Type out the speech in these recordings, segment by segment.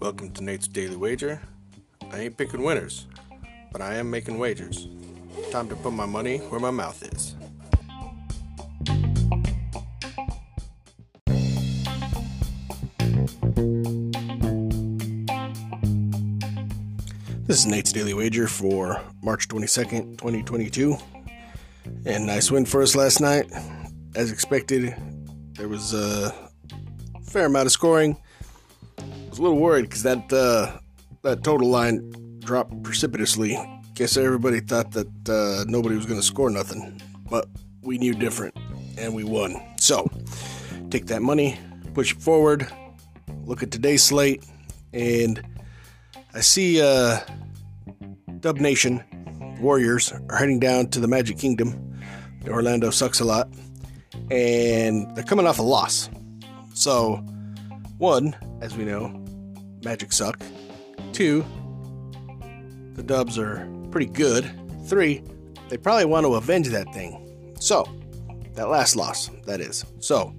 Welcome to Nate's Daily Wager. I ain't picking winners, but I am making wagers. Time to put my money where my mouth is. This is Nate's Daily Wager for March 22nd, 2022. And nice win for us last night. As expected, there was a fair amount of scoring. I was a little worried because that uh, that total line dropped precipitously. Guess everybody thought that uh, nobody was going to score nothing, but we knew different, and we won. So take that money, push it forward, look at today's slate, and I see uh, Dub Nation Warriors are heading down to the Magic Kingdom. Orlando sucks a lot, and they're coming off a loss. So, one, as we know, Magic suck. Two, the Dubs are pretty good. Three, they probably want to avenge that thing. So, that last loss, that is. So,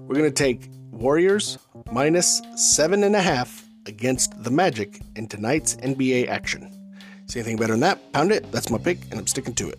we're going to take Warriors minus seven and a half against the Magic in tonight's NBA action. See anything better than that? Pound it. That's my pick, and I'm sticking to it.